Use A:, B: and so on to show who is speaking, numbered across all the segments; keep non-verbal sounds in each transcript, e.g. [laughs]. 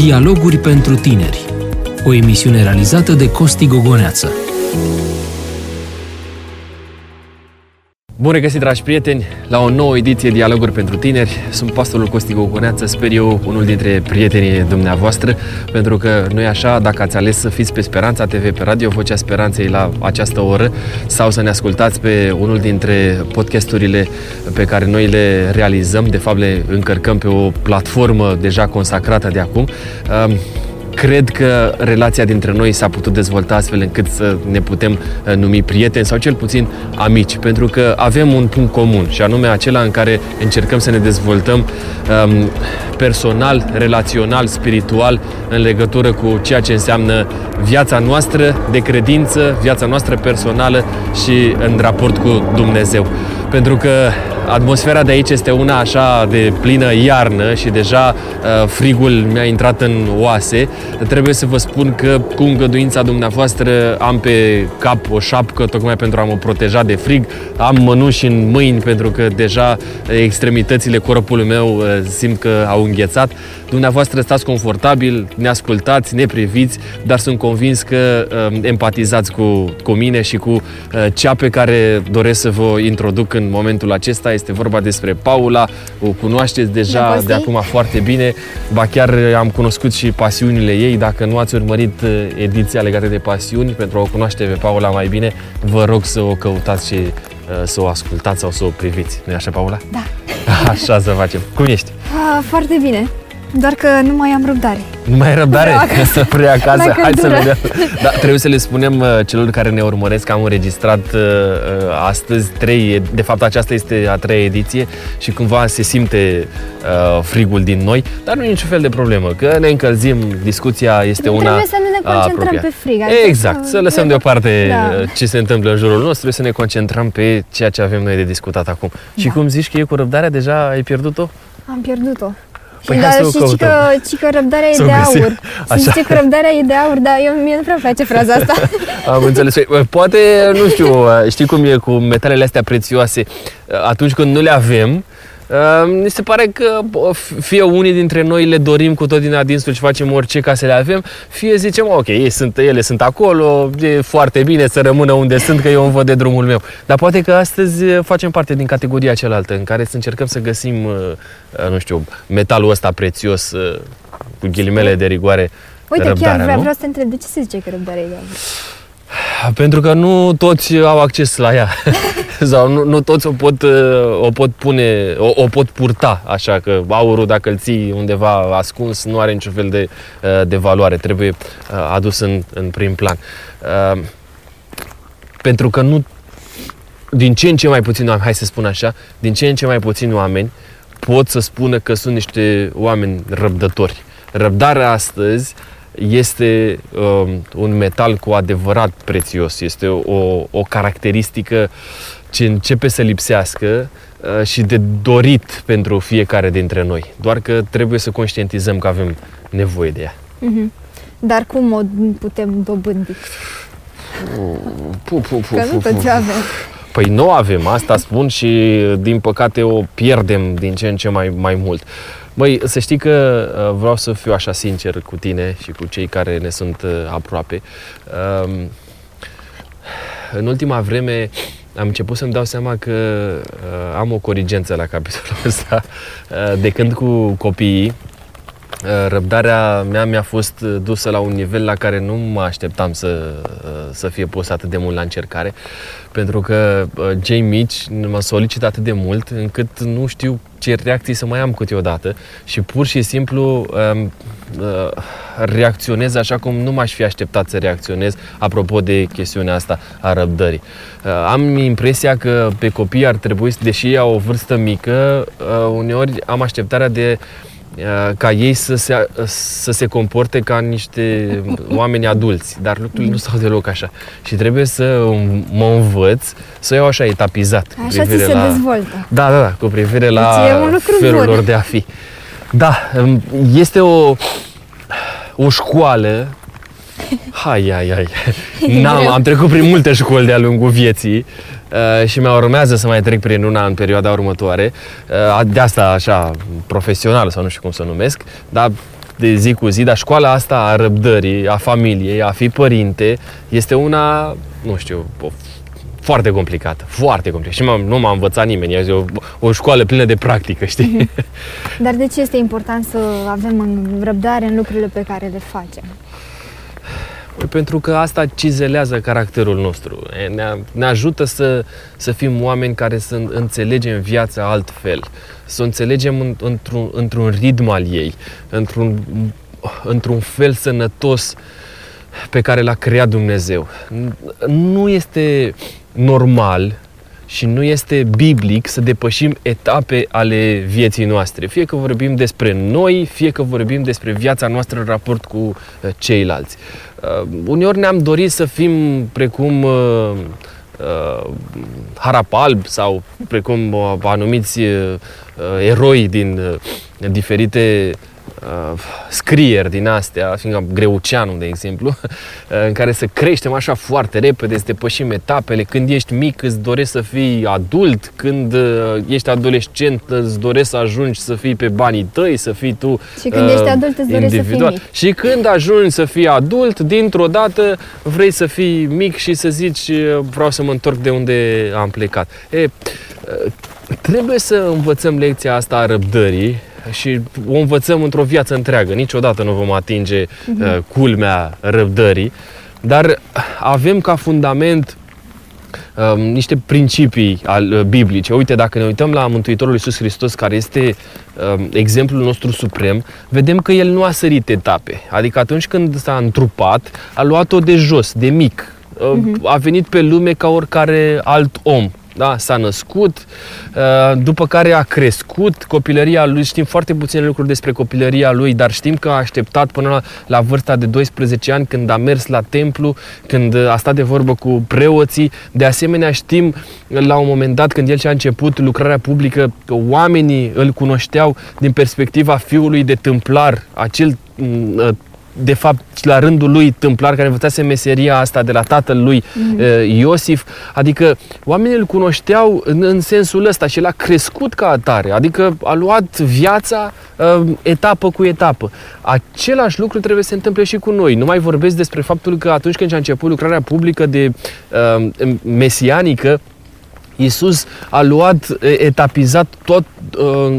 A: Dialoguri pentru tineri. O emisiune realizată de Costi Gogoneață.
B: Bun regăsit, dragi prieteni, la o nouă ediție Dialoguri pentru tineri. Sunt pastorul Costi Gogoneață, sper eu unul dintre prietenii dumneavoastră, pentru că nu e așa, dacă ați ales să fiți pe Speranța TV, pe Radio Vocea Speranței la această oră, sau să ne ascultați pe unul dintre podcasturile pe care noi le realizăm, de fapt le încărcăm pe o platformă deja consacrată de acum, cred că relația dintre noi s-a putut dezvolta astfel încât să ne putem uh, numi prieteni sau cel puțin amici, pentru că avem un punct comun și anume acela în care încercăm să ne dezvoltăm um, personal, relațional, spiritual în legătură cu ceea ce înseamnă viața noastră de credință, viața noastră personală și în raport cu Dumnezeu. Pentru că Atmosfera de aici este una așa de plină iarnă și deja uh, frigul mi-a intrat în oase. Trebuie să vă spun că cu îngăduința dumneavoastră am pe cap o șapcă tocmai pentru a mă proteja de frig. Am mănuși în mâini pentru că deja extremitățile corpului meu uh, simt că au înghețat. Dumneavoastră stați confortabil, ne ascultați, ne priviți, dar sunt convins că uh, empatizați cu, cu mine și cu uh, cea pe care doresc să vă introduc în momentul acesta. Este vorba despre Paula, o cunoașteți deja de, de acum foarte bine, ba chiar am cunoscut și pasiunile ei. Dacă nu ați urmărit uh, ediția legată de pasiuni, pentru a o cunoaște pe Paula mai bine, vă rog să o căutați și uh, să o ascultați sau să o priviți. nu așa, Paula?
C: Da. [laughs]
B: Așa să facem. Cum ești?
C: A, foarte bine. Doar că nu mai am răbdare.
B: Nu mai ai răbdare?
C: Vreau acasă. [laughs]
B: Vrei acasă?
C: La
B: Hai să
C: căldură.
B: vedem. Da, trebuie să le spunem uh, celor care ne urmăresc că am înregistrat uh, uh, astăzi trei, de fapt aceasta este a treia ediție și cumva se simte uh, frigul din noi, dar nu e niciun fel de problemă, că ne încălzim, discuția este
C: Nu
B: una
C: trebuie să nu ne concentrăm
B: apropiată.
C: pe frig, adică
B: Exact,
C: să-
B: să lăsăm deoparte
C: Da.
B: uh, ce se întâmplă în jurul nostru, să ne concentrăm pe ceea ce avem noi de discutat acum. Și
C: Da.
B: cum zici că e cu răbdarea, deja ai pierdut-o?
C: Am pierdut-o.
B: Păi
C: și
B: hai
C: dar
B: să o
C: și ci că,
B: căutăm.
C: ci că răbdarea e
B: Să o
C: de
B: găsim.
C: aur.
B: Așa.
C: Să știți că răbdarea e de aur, dar eu, mie nu prea îmi place fraza asta. [laughs]
B: Am înțeles. Păi, Poate, nu știu, știi cum e cu metalele astea prețioase, atunci când nu le avem, mi se pare că bă, fie unii dintre noi le dorim cu tot din adinsul și facem orice ca să le avem, fie zicem, ok, ei sunt, ele sunt acolo, e foarte bine să rămână unde sunt, că eu îmi văd de drumul meu. Dar poate că astăzi facem parte din categoria cealaltă, în care să încercăm să găsim, uh, nu știu, metalul ăsta prețios, uh, cu ghilimele de rigoare,
C: Uite,
B: răbdarea,
C: chiar vreau,
B: nu?
C: vreau să te întreb, de ce se zice că răbdarea e de aur?
B: Pentru că nu toți au acces la ea [laughs] sau nu, nu toți o pot, uh, o pot pune, o, o pot purta, așa că aurul dacă îl ții undeva ascuns nu are niciun fel de, uh, de valoare, trebuie uh, adus în, în prim plan. Uh, Pentru că nu, din ce în ce mai puțini oameni, hai să spun așa, din ce în ce mai puțini oameni pot să spună că sunt niște oameni răbdători. Răbdarea astăzi este um, un metal cu adevărat prețios, este o, o caracteristică ce începe să lipsească uh, și de dorit pentru fiecare dintre noi. Doar că trebuie să conștientizăm că avem nevoie de ea.
C: Mhm. Dar cum o putem dobândi?
B: Pu, pu, pu,
C: Că
B: pu,
C: nu
B: pu.
C: toți avem.
B: Păi nu o avem, asta spun și din păcate o pierdem din ce în ce mai, mai mult. Băi, să știi că uh, vreau să fiu așa sincer cu tine și cu cei care ne sunt uh, aproape. Um, În ultima vreme am început să-mi dau seama că uh, am o corigență la capitolul ăsta. Uh, de când cu copiii, Uh, răbdarea mea mi-a fost uh, dusă la un nivel la care nu mă așteptam să, uh, să fie pus atât de mult la încercare, pentru că uh, cei mici mă solicită atât de mult încât nu știu ce reacții să mai am câteodată și pur și simplu um, uh, reacționez așa cum nu m-aș fi așteptat să reacționez apropo de chestiunea asta a răbdării. Uh, Am impresia că pe copii ar trebui, deși ei au o vârstă mică, uh, uneori am așteptarea de uh, ca ei să se, să se comporte ca niște oameni adulți, dar lucrurile nu stau deloc așa. Și trebuie să mă învăț să o iau așa etapizat. cu
C: Așa ți
B: privire
C: se
B: la...
C: dezvoltă.
B: Da, da, da, cu privire la
C: Deci e un lucru
B: felul
C: bun.
B: lor de a fi. Da, um, este o, o școală Hai, hai, hai. [laughs] N-am,
C: greu.
B: am trecut prin multe școli de-a lungul vieții uh, și mi-a urmează să mai trec prin una în perioada următoare. Uh, de asta așa, profesional sau nu știu cum să o numesc, dar de zi cu zi, dar școala asta a răbdării, a familiei, a fi părinte, este una, nu știu, o foarte complicată, foarte complicată. Și m-am, nu m-a învățat nimeni, e o, o școală plină de practică, știi?
C: Dar de ce este important să avem în răbdare în lucrurile pe care le facem?
B: Păi pentru că asta cizelează caracterul nostru. Ne, ne ajută să, să fim oameni care să înțelegem viața altfel, să o înțelegem într-un, într-un ritm al ei, într-un, într-un fel sănătos pe care l-a creat Dumnezeu. Nu este normal și nu este biblic să depășim etape ale vieții noastre. Fie că vorbim despre noi, fie că vorbim despre viața noastră în raport cu uh, ceilalți. Uh, uneori ne-am dorit să fim precum uh, uh, Harapalb sau precum uh, anumiți uh, eroi din uh, diferite uh, scrieri din astea, fiindcă Greuceanu, de exemplu, [laughs] uh, în care să creștem așa foarte repede, să depășim etapele. Când ești mic îți dorești să fii adult, când uh, ești adolescent îți dorești să ajungi să fii pe banii tăi, să fii tu
C: Și când uh, ești adult îți dorești să fii mic.
B: Și când ajungi să fii adult, dintr-o dată vrei să fii mic și să zici uh, vreau să mă întorc de unde am plecat. E, trebuie să învățăm lecția asta a răbdării și o învățăm într-o viață întreagă. Niciodată nu vom atinge uh-huh. culmea răbdării, dar avem ca fundament uh, niște principii al, uh, biblice. Uite, dacă ne uităm la Mântuitorul Iisus Hristos, care este uh, exemplul nostru suprem, vedem că El nu a sărit etape. Adică atunci când s-a întrupat, a luat-o de jos, de mic. Uh, uh-huh. A venit pe lume ca oricare alt om da? s-a născut, uh, după care a crescut, copilăria lui, știm foarte puține lucruri despre copilăria lui, dar știm că a așteptat până la, la vârsta de 12 ani când a mers la templu, când a stat de vorbă cu preoții. De asemenea știm la un moment dat când el și-a început lucrarea publică că oamenii îl cunoșteau din perspectiva fiului de tâmplar, acel mm, de fapt, la rândul lui tâmplar care învățase meseria asta de la tatăl lui mm-hmm. Iosif, adică oamenii îl cunoșteau în, în sensul ăsta și l-a crescut ca atare, adică a luat viața uh, etapă cu etapă. Același lucru trebuie să se întâmple și cu noi. Nu mai vorbesc despre faptul că atunci când a început lucrarea publică de uh, mesianică, Iisus a luat, etapizat tot,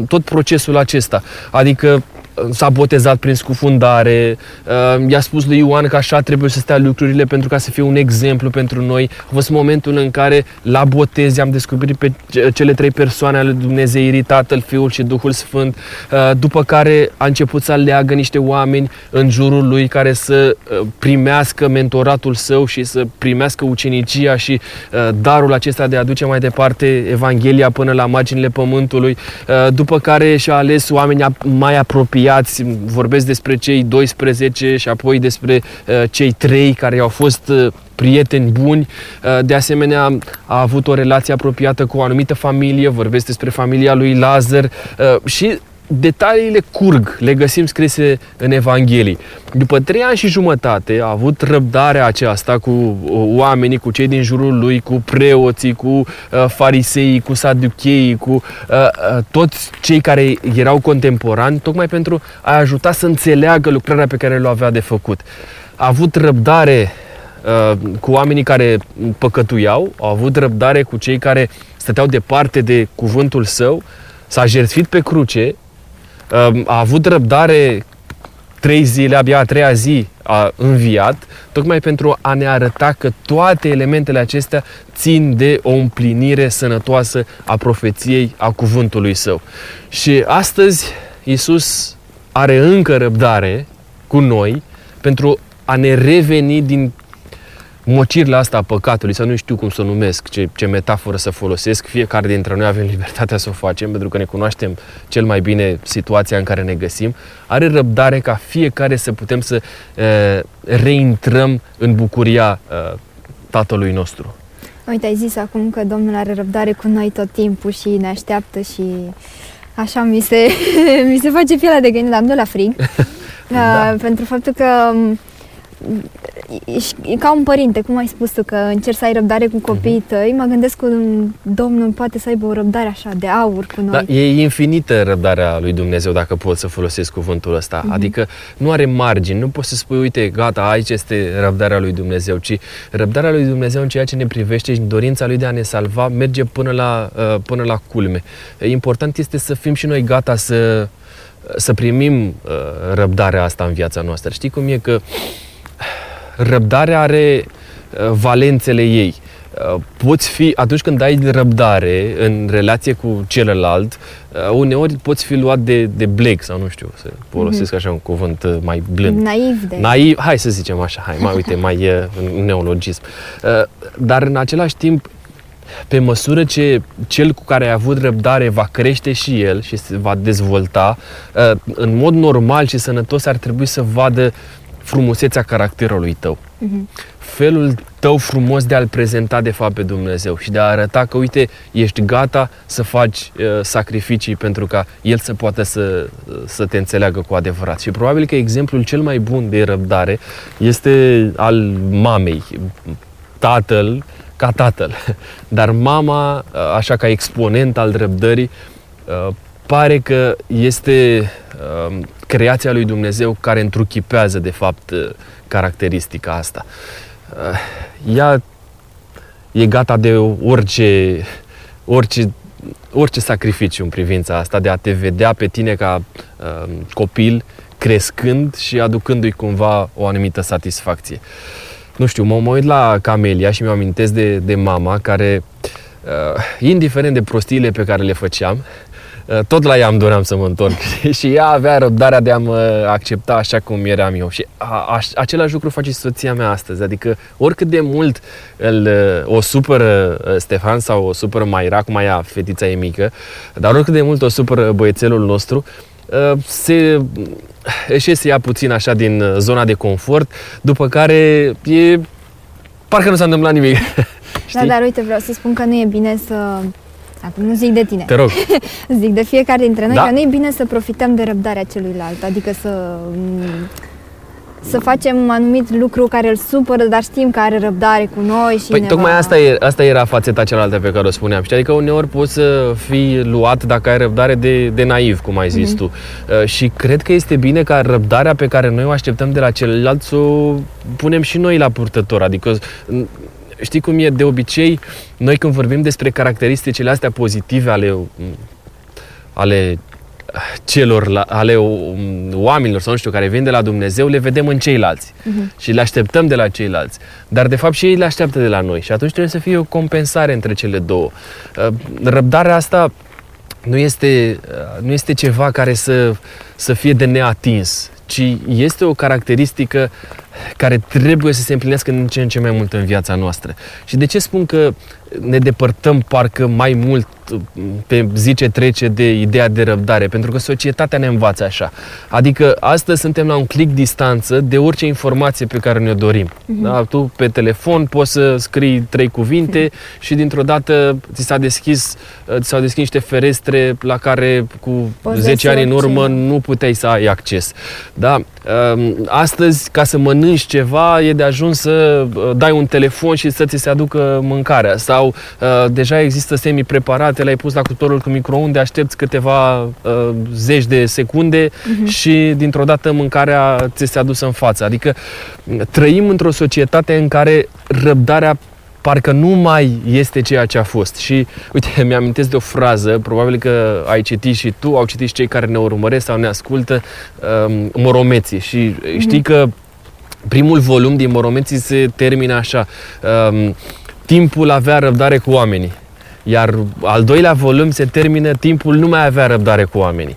B: tot procesul acesta. Adică s-a botezat prin scufundare, uh, i-a spus lui Ioan că așa trebuie să stea lucrurile pentru ca să fie un exemplu pentru noi. A fost momentul în care la botez am descoperit pe cele trei persoane ale Dumnezeirii, Tatăl, Fiul și Duhul Sfânt, uh, după care a început să aleagă niște oameni în jurul lui care să uh, primească mentoratul său și să primească ucenicia și darul acesta de a duce mai departe Evanghelia până la marginile pământului, după care și-a ales oameni mai apropiați apropiați, vorbesc despre cei 12 și apoi despre uh, cei trei care au fost uh, prieteni buni. Uh, de asemenea, a avut o relație apropiată cu o anumită familie, vorbesc despre familia lui Lazar și detaliile curg, le găsim scrise în Evanghelii. După trei ani și jumătate a avut răbdarea aceasta cu uh, oamenii, cu cei din jurul lui, cu preoții, cu uh, fariseii, cu saducheii, cu uh, uh, toți cei care erau contemporani, tocmai pentru a ajuta să înțeleagă lucrarea pe care le avea de făcut. A avut răbdare uh, cu oamenii care păcătuiau, a avut răbdare cu cei care stăteau departe de cuvântul său, s-a jertfit pe cruce a avut răbdare trei zile, abia a treia zi a înviat, tocmai pentru a ne arăta că toate elementele acestea țin de o împlinire sănătoasă a profeției, a cuvântului său. Și astăzi Iisus are încă răbdare cu noi pentru a ne reveni din mocirla asta a păcatului, să nu știu cum să o numesc, ce, ce metaforă să folosesc, fiecare dintre noi avem [laughs] libertatea să o facem, pentru că ne cunoaștem cel mai bine situația în care ne găsim, are răbdare ca fiecare să putem să uh, reintrăm în bucuria uh, Tatălui nostru.
C: Uite, ai zis acum că Domnul are răbdare cu noi tot timpul și ne așteaptă și așa mi se, [laughs] mi se face pielea de gândit, am de la frig. [laughs] da. uh, pentru faptul că e, e ca un părinte, cum ai spus tu, că încerci să ai răbdare cu copiii tăi, mă gândesc că Domnul poate să aibă o răbdare așa de aur cu noi.
B: Da, e infinită răbdarea lui Dumnezeu, dacă pot să folosesc cuvântul ăsta. Uh-huh. Adică nu are margini, nu poți să spui, uite, gata, aici este răbdarea lui Dumnezeu, ci răbdarea lui Dumnezeu în ceea ce ne privește și dorința lui de a ne salva merge până la, uh, până la culme. Important este să fim și noi gata să, să primim uh, răbdarea asta în viața noastră. Știi cum e că răbdarea are uh, valențele ei. Uh, poți fi, atunci când ai răbdare în relație cu celălalt, uh, uneori poți fi luat de, de blec sau nu știu, să folosesc mm-hmm. așa un cuvânt mai blând.
C: Naiv de.
B: Naiv, hai să zicem așa, hai, mai uite, mai e un neologism. Dar în același timp, pe măsură ce cel cu care ai avut răbdare va crește și el și se va dezvolta, în mod normal și sănătos ar trebui să vadă frumusețea caracterului tău. Uh-huh. Felul tău frumos de a-L prezenta de fapt pe Dumnezeu și de a arăta că, uite, ești gata să faci uh, sacrificii pentru ca El să poată să, să te înțeleagă cu adevărat. Și probabil că exemplul cel mai bun de răbdare este al mamei. Tatăl, ca tatăl. [laughs] Dar mama, uh, așa ca exponent al răbdării, uh, pare că este uh, creația lui Dumnezeu care întruchipează, de fapt, uh, caracteristica asta. Uh, ea e gata de orice, orice, orice sacrificiu în privința asta, de a te vedea pe tine ca uh, copil crescând și aducându-i cumva o anumită satisfacție. Nu știu, mă, mă uit la Camelia și mi-o amintesc de, de mama care, uh, indiferent de prostiile pe care le făceam, Eh, tot la ea îmi doream să mă întorc. [laughs] Și ea avea răbdarea de a mă accepta așa cum eram eu. Și a, a, același lucru face și soția mea astăzi, adică oricât de mult îl, eh, o supără eh, Stefan sau o supără Maira, cum ea fetița e mică, dar oricât de mult o supără băiețelul nostru, se își iese ea puțin așa din zona de confort, după care e parcă nu s-a întâmplat nimic. [laughs]
C: Da, dar uite, vreau să spun că nu e bine să Acum nu zic de tine.
B: Te rog. [laughs]
C: zic de fiecare dintre noi, da. că nu e bine să profităm de răbdarea celuilalt, adică să să facem un anumit lucru care îl supără, dar știm că are răbdare cu noi și
B: Păi
C: ne
B: tocmai
C: va...
B: asta, e, asta era fațeta cealaltă pe care o spuneam. Știi? Adică uneori poți să fii luat dacă ai răbdare de, de naiv, cum ai zis mm-hmm. tu. Uh, și cred că este bine ca răbdarea pe care noi o așteptăm de la celălalt să o punem și noi la purtător. Adică știi cum e de obicei, noi când vorbim despre caracteristicile astea pozitive ale, ale celor, ale oamenilor sau nu știu, care vin de la Dumnezeu, le vedem în ceilalți uh-huh. și le așteptăm de la ceilalți. Dar de fapt și ei le așteaptă de la noi și atunci trebuie să fie o compensare între cele două. Uh, răbdarea asta nu este, uh, nu este ceva care să, să fie de neatins, ci este o caracteristică care trebuie să se împlinească în ce în ce mai mult în viața noastră. Și de ce spun că ne depărtăm parcă mai mult pe zi ce trece de ideea de răbdare, pentru că societatea ne învață așa. Adică astăzi suntem la un click distanță de orice informație pe care ne-o dorim. Uh-huh. Da? Tu pe telefon poți să scrii trei cuvinte uh-huh. și dintr-o dată ți s-a deschis, ți s-au deschis niște ferestre la care cu poți 10 ani în urmă nu puteai să ai acces. Da? Astăzi, ca să mănânci ceva, e de ajuns să dai un telefon și să ți se aducă mâncarea sau uh, deja există semi-preparate, le-ai pus la cuptorul cu microunde, aștepți câteva uh, zeci de secunde uh-huh. și dintr-o dată mâncarea ți se adusă în față. Adică trăim într-o societate în care răbdarea parcă nu mai este ceea ce a fost. Și, uite, [laughs] mi-amintesc de o frază, probabil că ai citit și tu, au citit și cei care ne urmăresc sau ne ascultă, um, Moromeții. Și știi mm-hmm. că primul volum din Moromeții se termină așa. Um, timpul avea răbdare cu oamenii. Iar al doilea volum se termină, timpul nu mai avea răbdare cu oamenii.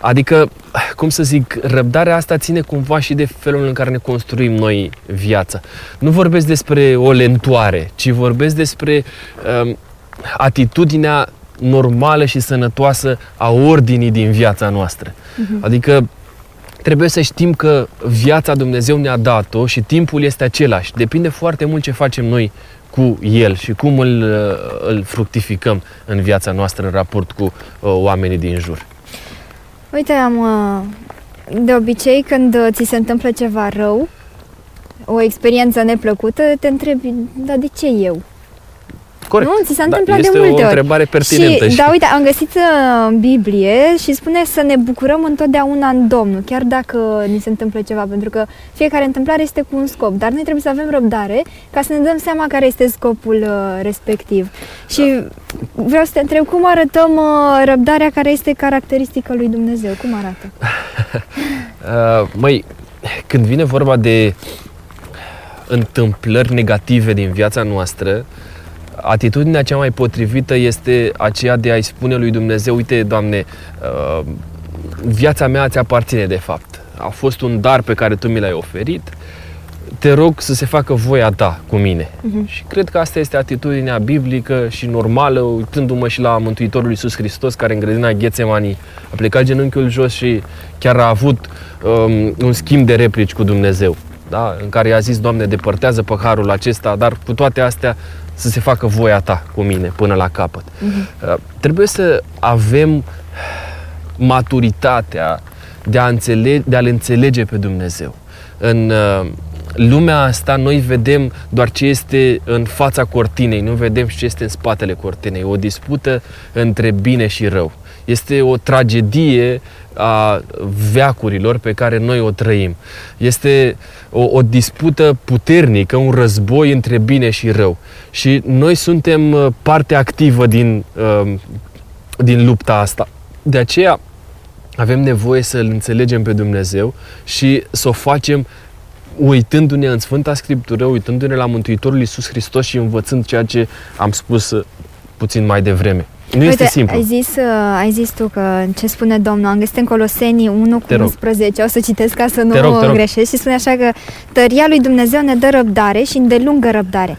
B: Adică, cum să zic, răbdarea asta ține cumva și de felul în care ne construim noi viața. Nu vorbesc despre o lentoare, ci vorbesc despre um, atitudinea normală și sănătoasă a ordinii din viața noastră. Uh-huh. Adică trebuie să știm că viața Dumnezeu ne-a dat-o și timpul este același. Depinde foarte mult ce facem noi cu el și cum îl, uh, îl fructificăm în viața noastră în raport cu uh, oamenii din jur.
C: Uite, am, uh, de obicei când ți se întâmplă ceva rău, o experiență neplăcută, te întrebi, dar de ce eu?
B: Corect.
C: Nu, ți s-a
B: Da,
C: întâmplat
B: este
C: de multe
B: o
C: ori.
B: întrebare pertinentă.
C: Și, da, uite, am găsit uh, în Biblie și spune să ne bucurăm întotdeauna în Domnul, chiar dacă ni se întâmplă ceva, pentru că fiecare întâmplare este cu un scop, dar noi trebuie să avem răbdare ca să ne dăm seama care este scopul uh, respectiv. Și vreau să te întreb, cum arătăm uh, răbdarea care este caracteristică lui Dumnezeu? Cum arată? [laughs]
B: Uh, măi, când vine vorba de întâmplări negative din viața noastră, atitudinea cea mai potrivită este aceea de a-i spune lui Dumnezeu, uite, Doamne, uh, viața mea ți aparține de fapt. A fost un dar pe care Tu mi l-ai oferit, te rog să se facă voia ta cu mine.
C: Mhm.
B: Și cred că asta este atitudinea biblică și normală, uitându-mă și la Mântuitorul Iisus Hristos, care în grădina Ghețemani a plecat genunchiul jos și chiar a avut um, un schimb de replici cu Dumnezeu, da? în care i-a zis, Doamne, depărtează păharul acesta, dar cu toate astea să se facă voia ta cu mine până la capăt. Uh, trebuie să avem maturitatea de, a înțelege, de a-L înțelege pe Dumnezeu. În uh, lumea asta noi vedem doar ce este în fața cortinei, nu vedem și ce este în spatele cortinei. O dispută între bine și rău. Este o tragedie a veacurilor pe care noi o trăim. Este o, o dispută puternică, un război între bine și rău. Și noi suntem uh, parte activă din, uh, din lupta asta. De aceea avem nevoie să-L înțelegem pe Dumnezeu și să o facem uitându-ne în Sfânta Scriptură, uitându-ne la Mântuitorul Iisus Hristos și învățând ceea ce am spus uh, puțin mai devreme. Nu
C: Uite,
B: este simplu.
C: Ai zis, uh, ai zis tu că ce spune Domnul, am găsit în Coloseni 1 cu
B: Te rog.
C: 11, o să citesc ca să nu
B: Te rog, te rog.
C: greșesc și spune așa că tăria lui Dumnezeu ne dă răbdare și îndelungă răbdare.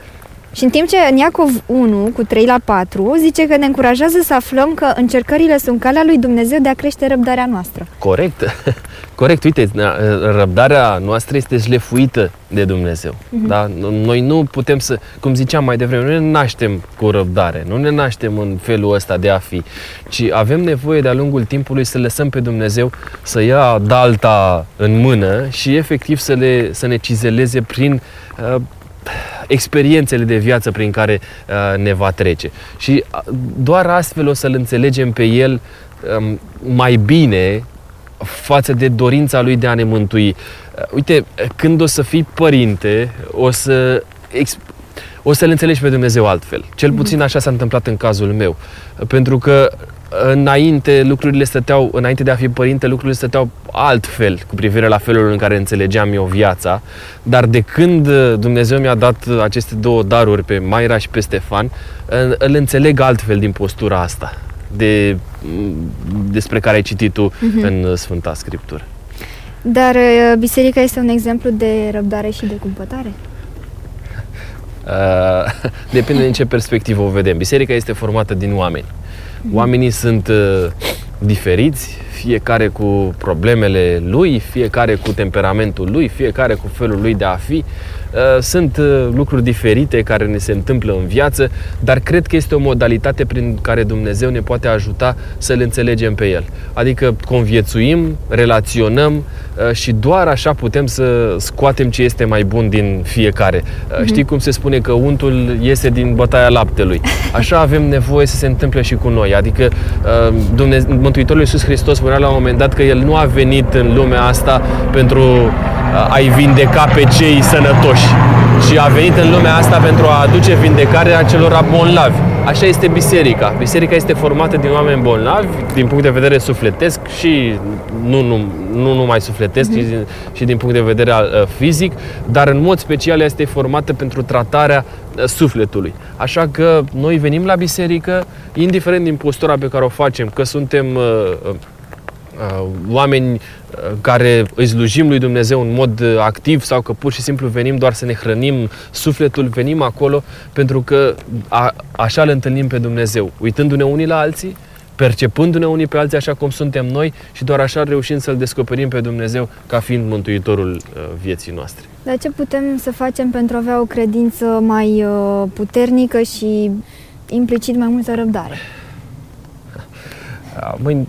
C: Și în timp ce în Iacov 1 cu 3 la 4 zice că ne încurajează să aflăm că încercările sunt calea lui Dumnezeu de a crește răbdarea noastră.
B: Corect. [laughs] Corect. Uite, na, răbdarea noastră este șlefuită de Dumnezeu. Da? Noi nu putem să, cum ziceam mai devreme, nu ne naștem cu răbdare, nu ne naștem în felul ăsta de a fi, ci avem nevoie de-a lungul timpului să lăsăm pe Dumnezeu să ia dalta în mână și efectiv să, le, să ne cizeleze prin uh, experiențele de viață prin care uh, ne va trece. Și uh, doar astfel o să-L înțelegem pe El um, mai bine față de dorința Lui de a ne mântui. Uh, Uite, când o să fii părinte, o să ex- o să-L înțelegi pe Dumnezeu altfel. Cel puțin așa s-a întâmplat în cazul meu. Pentru că înainte lucrurile stăteau, înainte de a fi părinte, lucrurile stăteau altfel cu privire la felul în care înțelegeam eu viața, dar de când Dumnezeu mi-a dat aceste două daruri pe Maira și pe Stefan, îl înțeleg altfel din postura asta de, despre care ai citit tu în Sfânta Scriptură.
C: Dar uh, biserica este un exemplu de răbdare și de cumpătare.
B: Uh, [laughs] depinde din ce perspectivă o vedem. Biserica este formată din oameni. Oamenii sunt uh, diferiți, fiecare cu problemele lui, fiecare cu temperamentul lui, fiecare cu felul lui de a fi. Uh, Sunt uh, lucruri diferite care ne se întâmplă în viață, dar cred că este o modalitate prin care Dumnezeu ne poate ajuta să le înțelegem pe El. Adică conviețuim, relaționăm uh, și doar așa putem să scoatem ce este mai bun din fiecare. Uh, Știi cum se spune că untul iese din bătaia laptelui? [laughs] Așa avem nevoie să se întâmple și cu noi. Adică uh, Dumne- Mântuitorul Iisus Hristos spunea la un moment dat că El nu a venit în lumea asta pentru uh, a-i vindeca pe cei sănătoși, ci a venit în lumea asta pentru a aduce vindecarea celor bolnavi. Așa este biserica. Biserica este formată din oameni bolnavi, din punct de vedere sufletesc și nu, nu, nu numai sufletesc, ci din- și din punct de vedere al, uh, fizic, dar în mod special ea este formată pentru tratarea uh, sufletului. Așa că noi venim la biserică, indiferent din postura pe care o facem, că suntem uh, uh, uh, oameni uh, care îi slujim lui Dumnezeu în mod uh, activ sau că pur și simplu venim doar să ne hrănim sufletul, venim acolo pentru că a, așa îl întâlnim pe Dumnezeu, uitându-ne unii la alții, percepându-ne unii pe alții așa cum suntem noi și doar așa reușim să-L descoperim pe Dumnezeu ca fiind Mântuitorul uh, vieții noastre.
C: Dar ce putem să facem pentru a avea o credință mai uh, puternică și implicit mai multă răbdare?
B: Uh, Măi,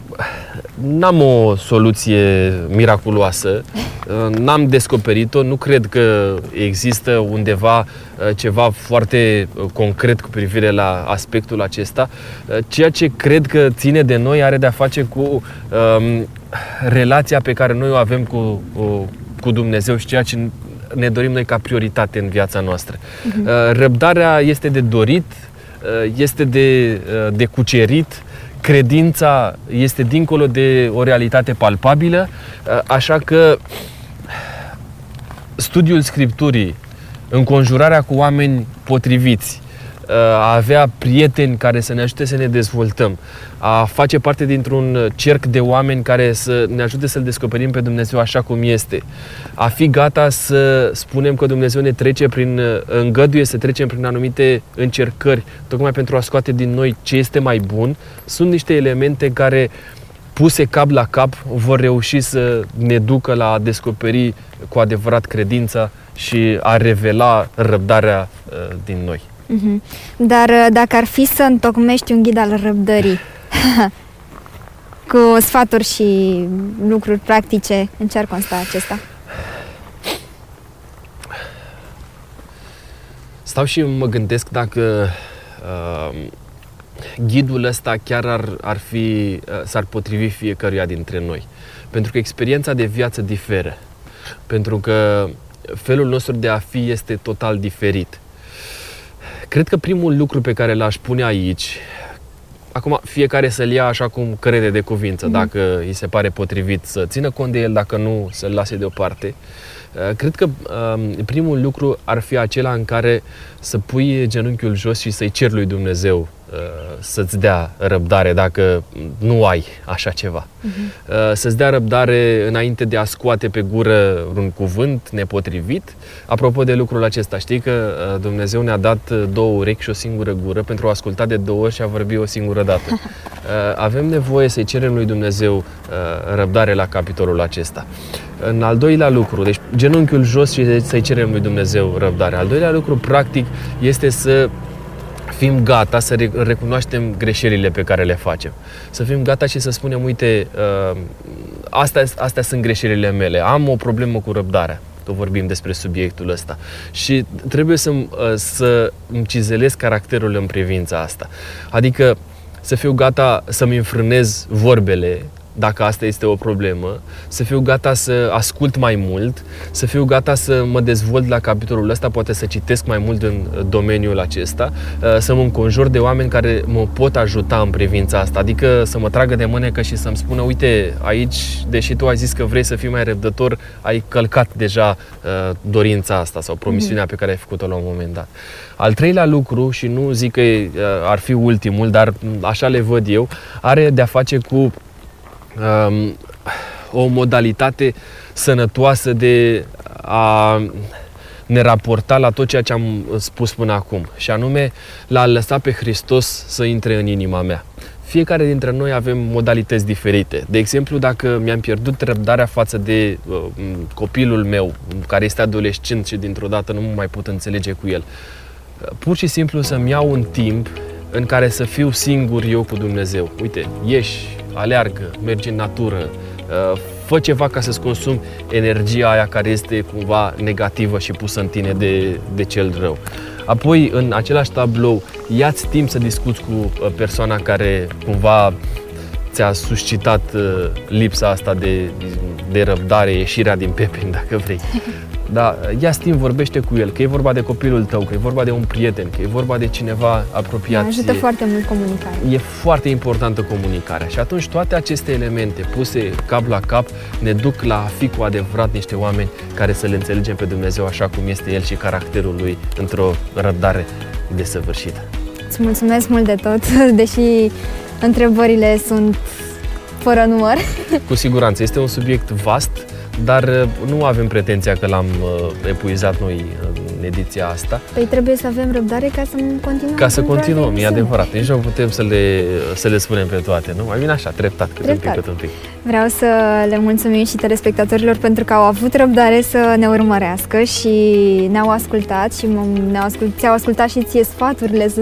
B: n-am o soluție miraculoasă, uh, [laughs] n-am descoperit-o, nu cred că există undeva uh, ceva foarte concret cu privire la aspectul acesta. Ceea ce cred că ține de noi are de-a face cu um, relația pe care noi o avem cu, cu, cu Dumnezeu și ceea ce ne dorim noi ca prioritate în viața noastră. Uh-huh. Răbdarea este de dorit, este de, de cucerit, credința este dincolo de o realitate palpabilă, așa că studiul Scripturii, înconjurarea cu oameni potriviți, a avea prieteni care să ne ajute să ne dezvoltăm, a face parte dintr-un cerc de oameni care să ne ajute să-L descoperim pe Dumnezeu așa cum este, a fi gata să spunem că Dumnezeu ne trece prin, îngăduie să trecem prin anumite încercări, tocmai pentru a scoate din noi ce este mai bun, sunt niște elemente care puse cap la cap vor reuși să ne ducă la a descoperi cu adevărat credința și a revela răbdarea uh, din noi.
C: Uh-huh. Dar uh, dacă ar fi să întocmești un ghid al răbdării, [laughs] cu sfaturi și lucruri practice, în ce ar consta acesta?
B: Stau și mă gândesc dacă uh, ghidul ăsta chiar ar, ar fi, uh, s-ar potrivi fiecăruia dintre noi. Pentru că experiența de viață diferă. Pentru că felul nostru de a fi este total diferit. Cred că primul lucru pe care l-aș pune aici, acum fiecare să-l ia așa cum crede de cuvință, mm-hmm. dacă îi se pare potrivit să țină cont de el, dacă nu, să-l lase deoparte. Uh, cred că um, primul lucru ar fi acela în care să pui genunchiul jos și să-i ceri lui Dumnezeu Uh, să-ți dea răbdare dacă nu ai așa ceva. Uh-huh. Să-ți dea răbdare înainte de a scoate pe gură un cuvânt nepotrivit. Apropo de lucrul acesta, știi că uh, Dumnezeu ne-a dat două urechi și o singură gură pentru a asculta de două ori și a vorbi o singură dată. [laughs] Avem nevoie să-i cerem lui Dumnezeu răbdare la capitolul acesta. În al doilea lucru, deci genunchiul jos și să-i cerem lui Dumnezeu răbdare. Al doilea lucru, practic, este să fim gata să recunoaștem greșelile pe care le facem. Să fim gata și să spunem, uite, uh, astea, astea sunt greșelile mele, am o problemă cu răbdarea tot vorbim despre subiectul ăsta. Și trebuie să, uh, să îmi cizelez caracterul în privința asta. Adică să fiu gata să-mi înfrânez vorbele, dacă asta este o problemă, să fiu gata să ascult mai mult, să fiu gata să mă dezvolt la capitolul ăsta, poate să citesc mai mult în domeniul acesta, uh, să mă înconjur de oameni care mă pot ajuta în privința asta, adică să mă tragă de mânecă și să-mi spună, uite, aici, deși tu ai zis că vrei să fii mai răbdător, ai călcat deja uh, dorința asta sau promisiunea mhm. pe care ai făcut-o la un moment dat. Al treilea lucru, și nu zic că uh, ar fi ultimul, dar așa le văd eu, are de-a face cu um, o modalitate sănătoasă de a ne raporta la tot ceea ce am spus până acum, și anume la a lăsa pe Hristos să intre în inima mea. Fiecare dintre noi avem modalități diferite. De exemplu, dacă mi-am pierdut răbdarea față de uh, copilul meu, care este adolescent și dintr-o dată nu mă mai pot înțelege cu el, pur și simplu să-mi iau un timp în care să fiu singur eu cu Dumnezeu. Uite, ieși, aleargă, mergi în natură, uh, fă ceva ca să-ți consumi energia aia care este cumva negativă și pusă în tine de, de cel rău. Apoi, în același tablou, ia-ți timp să discuți cu uh, persoana care cumva ți-a suscitat uh, lipsa asta de, de răbdare, ieșirea din pepeni, [laughs] dacă vrei. Da, ia timp, vorbește cu el, că e vorba de copilul tău, că e vorba de un prieten, că e vorba de cineva apropiat.
C: Da, ajută foarte mult comunicarea.
B: E foarte importantă comunicarea și atunci toate aceste elemente puse cap la cap ne duc la a fi cu adevărat niște oameni care să le înțelegem pe Dumnezeu așa cum este El și caracterul Lui într-o răbdare desăvârșită.
C: Îți mulțumesc mult de tot, [laughs] deși întrebările sunt fără număr.
B: Cu siguranță, este un subiect vast, dar uh, nu avem pretenția că l-am uh, epuizat noi în ediția asta.
C: Păi trebuie să avem răbdare ca să continuăm.
B: Ca să continuăm, e adevărat. Nici nu putem să le, să le spunem pe toate, nu? Mai bine așa, treptat, cât treptat. un pic, cât un pic.
C: Vreau să le mulțumim și telespectatorilor pentru că au avut răbdare să ne urmărească și ne-au ascultat și ne-au ascult, ți-au ascultat și ție sfaturile să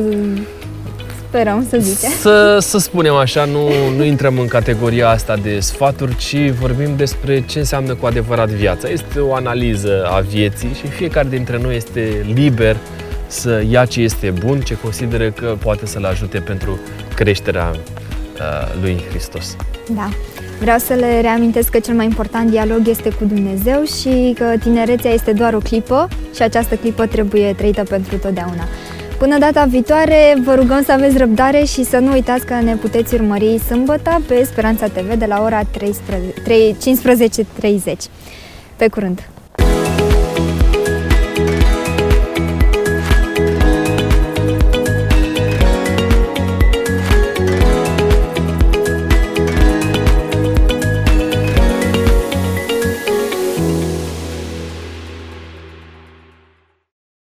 C: Sperăm să zice.
B: Să, să spunem așa, nu, nu intrăm în categoria asta de sfaturi, ci vorbim despre ce înseamnă cu adevărat viața. Este o analiză a vieții și fiecare dintre noi este liber să ia ce este bun, ce consideră că poate să-l ajute pentru creșterea uh, lui Hristos.
C: Da. Vreau să le reamintesc că cel mai important dialog este cu Dumnezeu și că tinerețea este doar o clipă și această clipă trebuie trăită pentru totdeauna. Până data viitoare, vă rugăm să aveți răbdare și să nu uitați că ne puteți urmări sâmbătă pe Speranța TV de la ora 15.30. Pe curând!